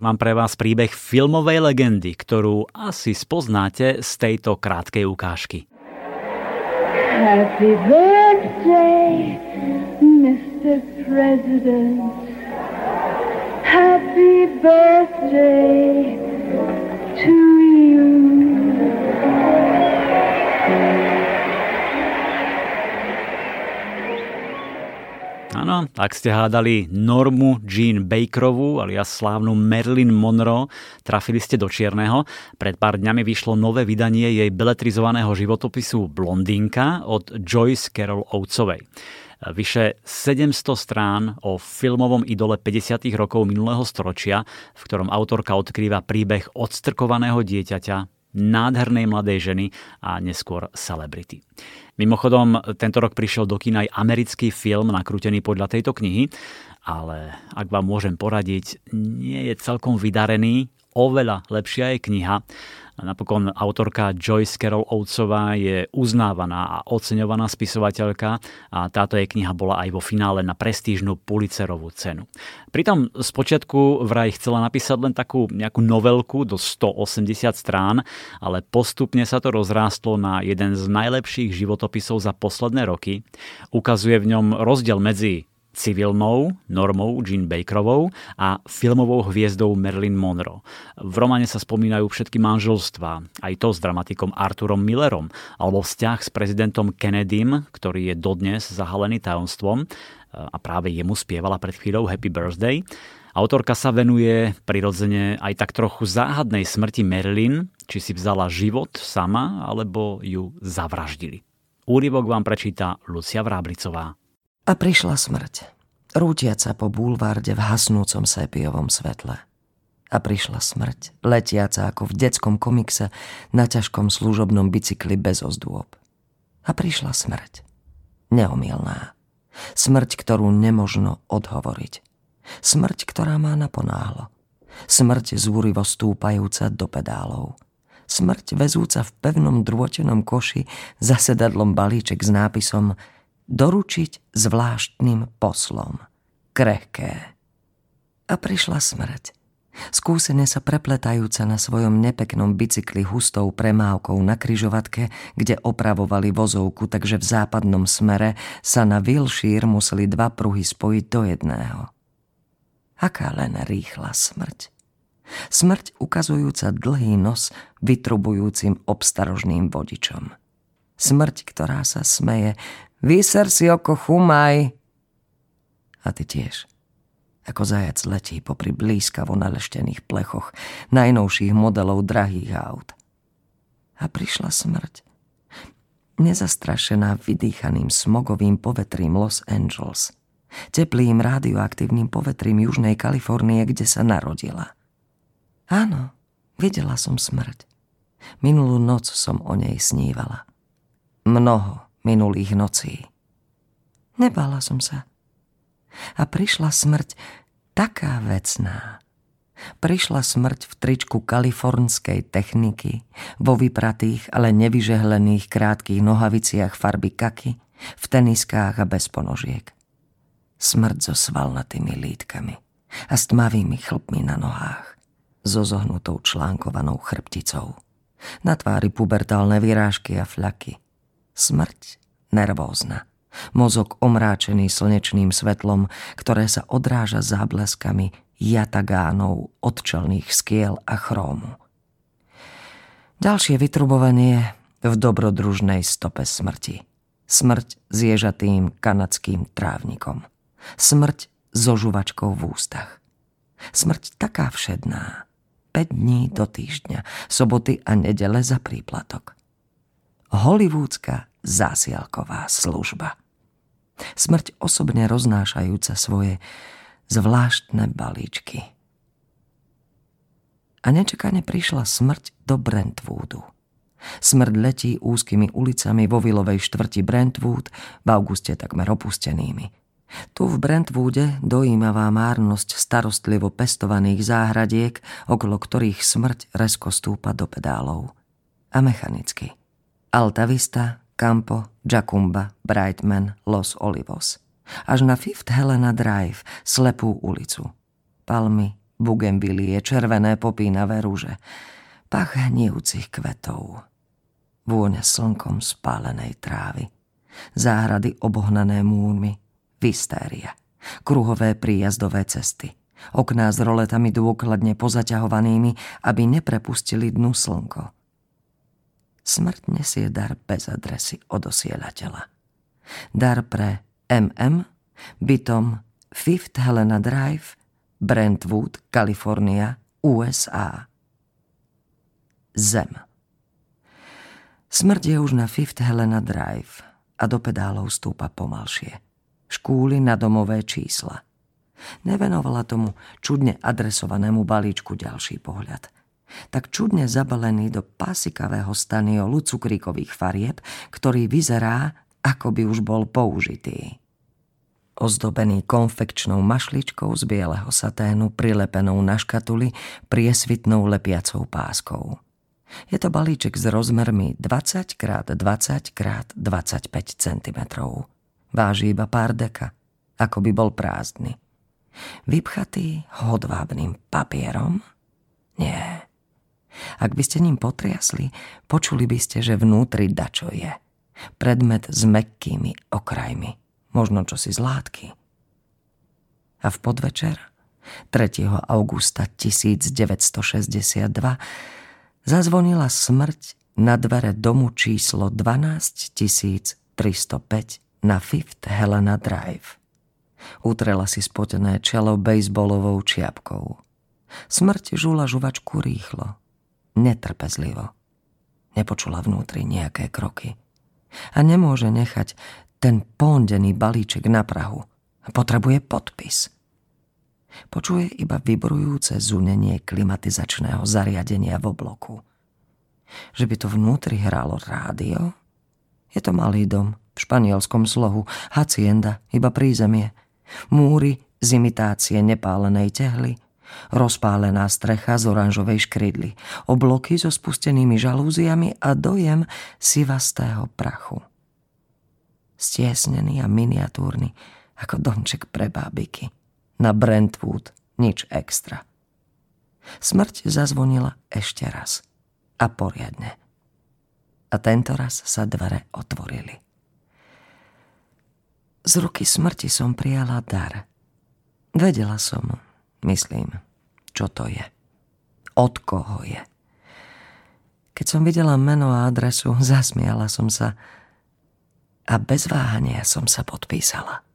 Mám pre vás príbeh filmovej legendy, ktorú asi spoznáte z tejto krátkej ukážky. Happy birthday, Mr. President. Happy birthday to you. Áno, ak ste hádali Normu Jean Bakerovú, alias slávnu Marilyn Monroe, trafili ste do čierneho. Pred pár dňami vyšlo nové vydanie jej beletrizovaného životopisu Blondínka od Joyce Carol Oatesovej. Vyše 700 strán o filmovom idole 50. rokov minulého storočia, v ktorom autorka odkrýva príbeh odstrkovaného dieťaťa, nádhernej mladej ženy a neskôr celebrity. Mimochodom, tento rok prišiel do kina aj americký film nakrútený podľa tejto knihy, ale ak vám môžem poradiť, nie je celkom vydarený, oveľa lepšia je kniha Napokon autorka Joyce Carol Oatesová je uznávaná a oceňovaná spisovateľka a táto jej kniha bola aj vo finále na prestížnu Pulitzerovú cenu. Pritom spočiatku vraj chcela napísať len takú nejakú novelku do 180 strán, ale postupne sa to rozrástlo na jeden z najlepších životopisov za posledné roky. Ukazuje v ňom rozdiel medzi civilnou normou Jean Bakerovou a filmovou hviezdou Marilyn Monroe. V romane sa spomínajú všetky manželstvá, aj to s dramatikom Arturom Millerom, alebo vzťah s prezidentom Kennedym, ktorý je dodnes zahalený tajomstvom a práve jemu spievala pred chvíľou Happy Birthday. Autorka sa venuje prirodzene aj tak trochu záhadnej smrti Marilyn, či si vzala život sama, alebo ju zavraždili. Úryvok vám prečíta Lucia Vráblicová. A prišla smrť, rútiaca po búlvarde v hasnúcom sépiovom svetle. A prišla smrť, letiaca ako v detskom komikse na ťažkom služobnom bicykli bez ozdôb. A prišla smrť, neomilná. Smrť, ktorú nemožno odhovoriť. Smrť, ktorá má naponáhlo. Smrť zúrivo stúpajúca do pedálov. Smrť vezúca v pevnom drôtenom koši za sedadlom balíček s nápisom doručiť zvláštnym poslom. Krehké. A prišla smrť. Skúsene sa prepletajúca na svojom nepeknom bicykli hustou premávkou na kryžovatke, kde opravovali vozovku, takže v západnom smere sa na Wilshire museli dva pruhy spojiť do jedného. Aká len rýchla smrť. Smrť ukazujúca dlhý nos vytrubujúcim obstarožným vodičom. Smrť, ktorá sa smeje, Vyser si oko chumaj. A ty tiež. Ako zajac letí popri blízkavo naleštených plechoch najnovších modelov drahých aut. A prišla smrť. Nezastrašená vydýchaným smogovým povetrím Los Angeles. Teplým radioaktívnym povetrím Južnej Kalifornie, kde sa narodila. Áno, videla som smrť. Minulú noc som o nej snívala. Mnoho minulých nocí. Nebala som sa. A prišla smrť taká vecná. Prišla smrť v tričku kalifornskej techniky, vo vypratých, ale nevyžehlených krátkých nohaviciach farby kaky, v teniskách a bez ponožiek. Smrť so svalnatými lítkami a s tmavými chlpmi na nohách, so zohnutou článkovanou chrbticou. Na tvári pubertálne vyrážky a fľaky – Smrť nervózna. Mozog omráčený slnečným svetlom, ktoré sa odráža zábleskami jatagánov odčelných skiel a chrómu. Ďalšie vytrubovanie v dobrodružnej stope smrti. Smrť s ježatým kanadským trávnikom. Smrť so žuvačkou v ústach. Smrť taká všedná. 5 dní do týždňa, soboty a nedele za príplatok. Hollywoodská zásielková služba. Smrť osobne roznášajúca svoje zvláštne balíčky. A nečakane prišla smrť do Brentwoodu. Smrť letí úzkými ulicami vo vilovej štvrti Brentwood, v auguste takmer opustenými. Tu v Brentwoode dojímavá márnosť starostlivo pestovaných záhradiek, okolo ktorých smrť resko stúpa do pedálov. A mechanicky. Altavista, Campo, Jacumba, Brightman, Los Olivos. Až na Fifth Helena Drive, slepú ulicu. Palmy, bugenvilie, červené popínavé rúže, pach hnijúcich kvetov, vôňa slnkom spálenej trávy, záhrady obohnané múrmi, vystéria, kruhové príjazdové cesty, okná s roletami dôkladne pozaťahovanými, aby neprepustili dnu slnko. Smrť nesie dar bez adresy od osielateľa. Dar pre MM, bytom Fifth Helena Drive, Brentwood, Kalifornia, USA. Zem. Smrť je už na Fifth Helena Drive a do pedálov stúpa pomalšie. Škúli na domové čísla. Nevenovala tomu čudne adresovanému balíčku ďalší pohľad. Tak čudne zabalený do pásikavého staniolu cukríkových farieb, ktorý vyzerá, ako by už bol použitý ozdobený konfekčnou mašličkou z bieleho saténu prilepenou na škatuli priesvitnou lepiacou páskou. Je to balíček s rozmermi 20 x 20 x 25 cm. Váži iba pár deka, ako by bol prázdny. Vypchatý hodvábným papierom? Nie. Ak by ste ním potriasli, počuli by ste, že vnútri dačo je. Predmet s mekkými okrajmi možno čosi z látky. A v podvečer 3. augusta 1962 zazvonila smrť na dvere domu číslo 12305 na Fifth Helena Drive. Utrela si spotené čelo bejsbolovou čiapkou. Smrť žula žuvačku rýchlo, netrpezlivo. Nepočula vnútri nejaké kroky. A nemôže nechať ten pondený balíček na Prahu. Potrebuje podpis. Počuje iba vybrujúce zunenie klimatizačného zariadenia v obloku. Že by to vnútri hralo rádio? Je to malý dom v španielskom slohu, hacienda, iba prízemie. Múry z imitácie nepálenej tehly, rozpálená strecha z oranžovej škrydly, obloky so spustenými žalúziami a dojem sivastého prachu stiesnený a miniatúrny, ako domček pre bábiky. Na Brentwood nič extra. Smrť zazvonila ešte raz. A poriadne. A tento raz sa dvere otvorili. Z ruky smrti som prijala dar. Vedela som, myslím, čo to je. Od koho je. Keď som videla meno a adresu, zasmiala som sa, a bez váhania som sa podpísala.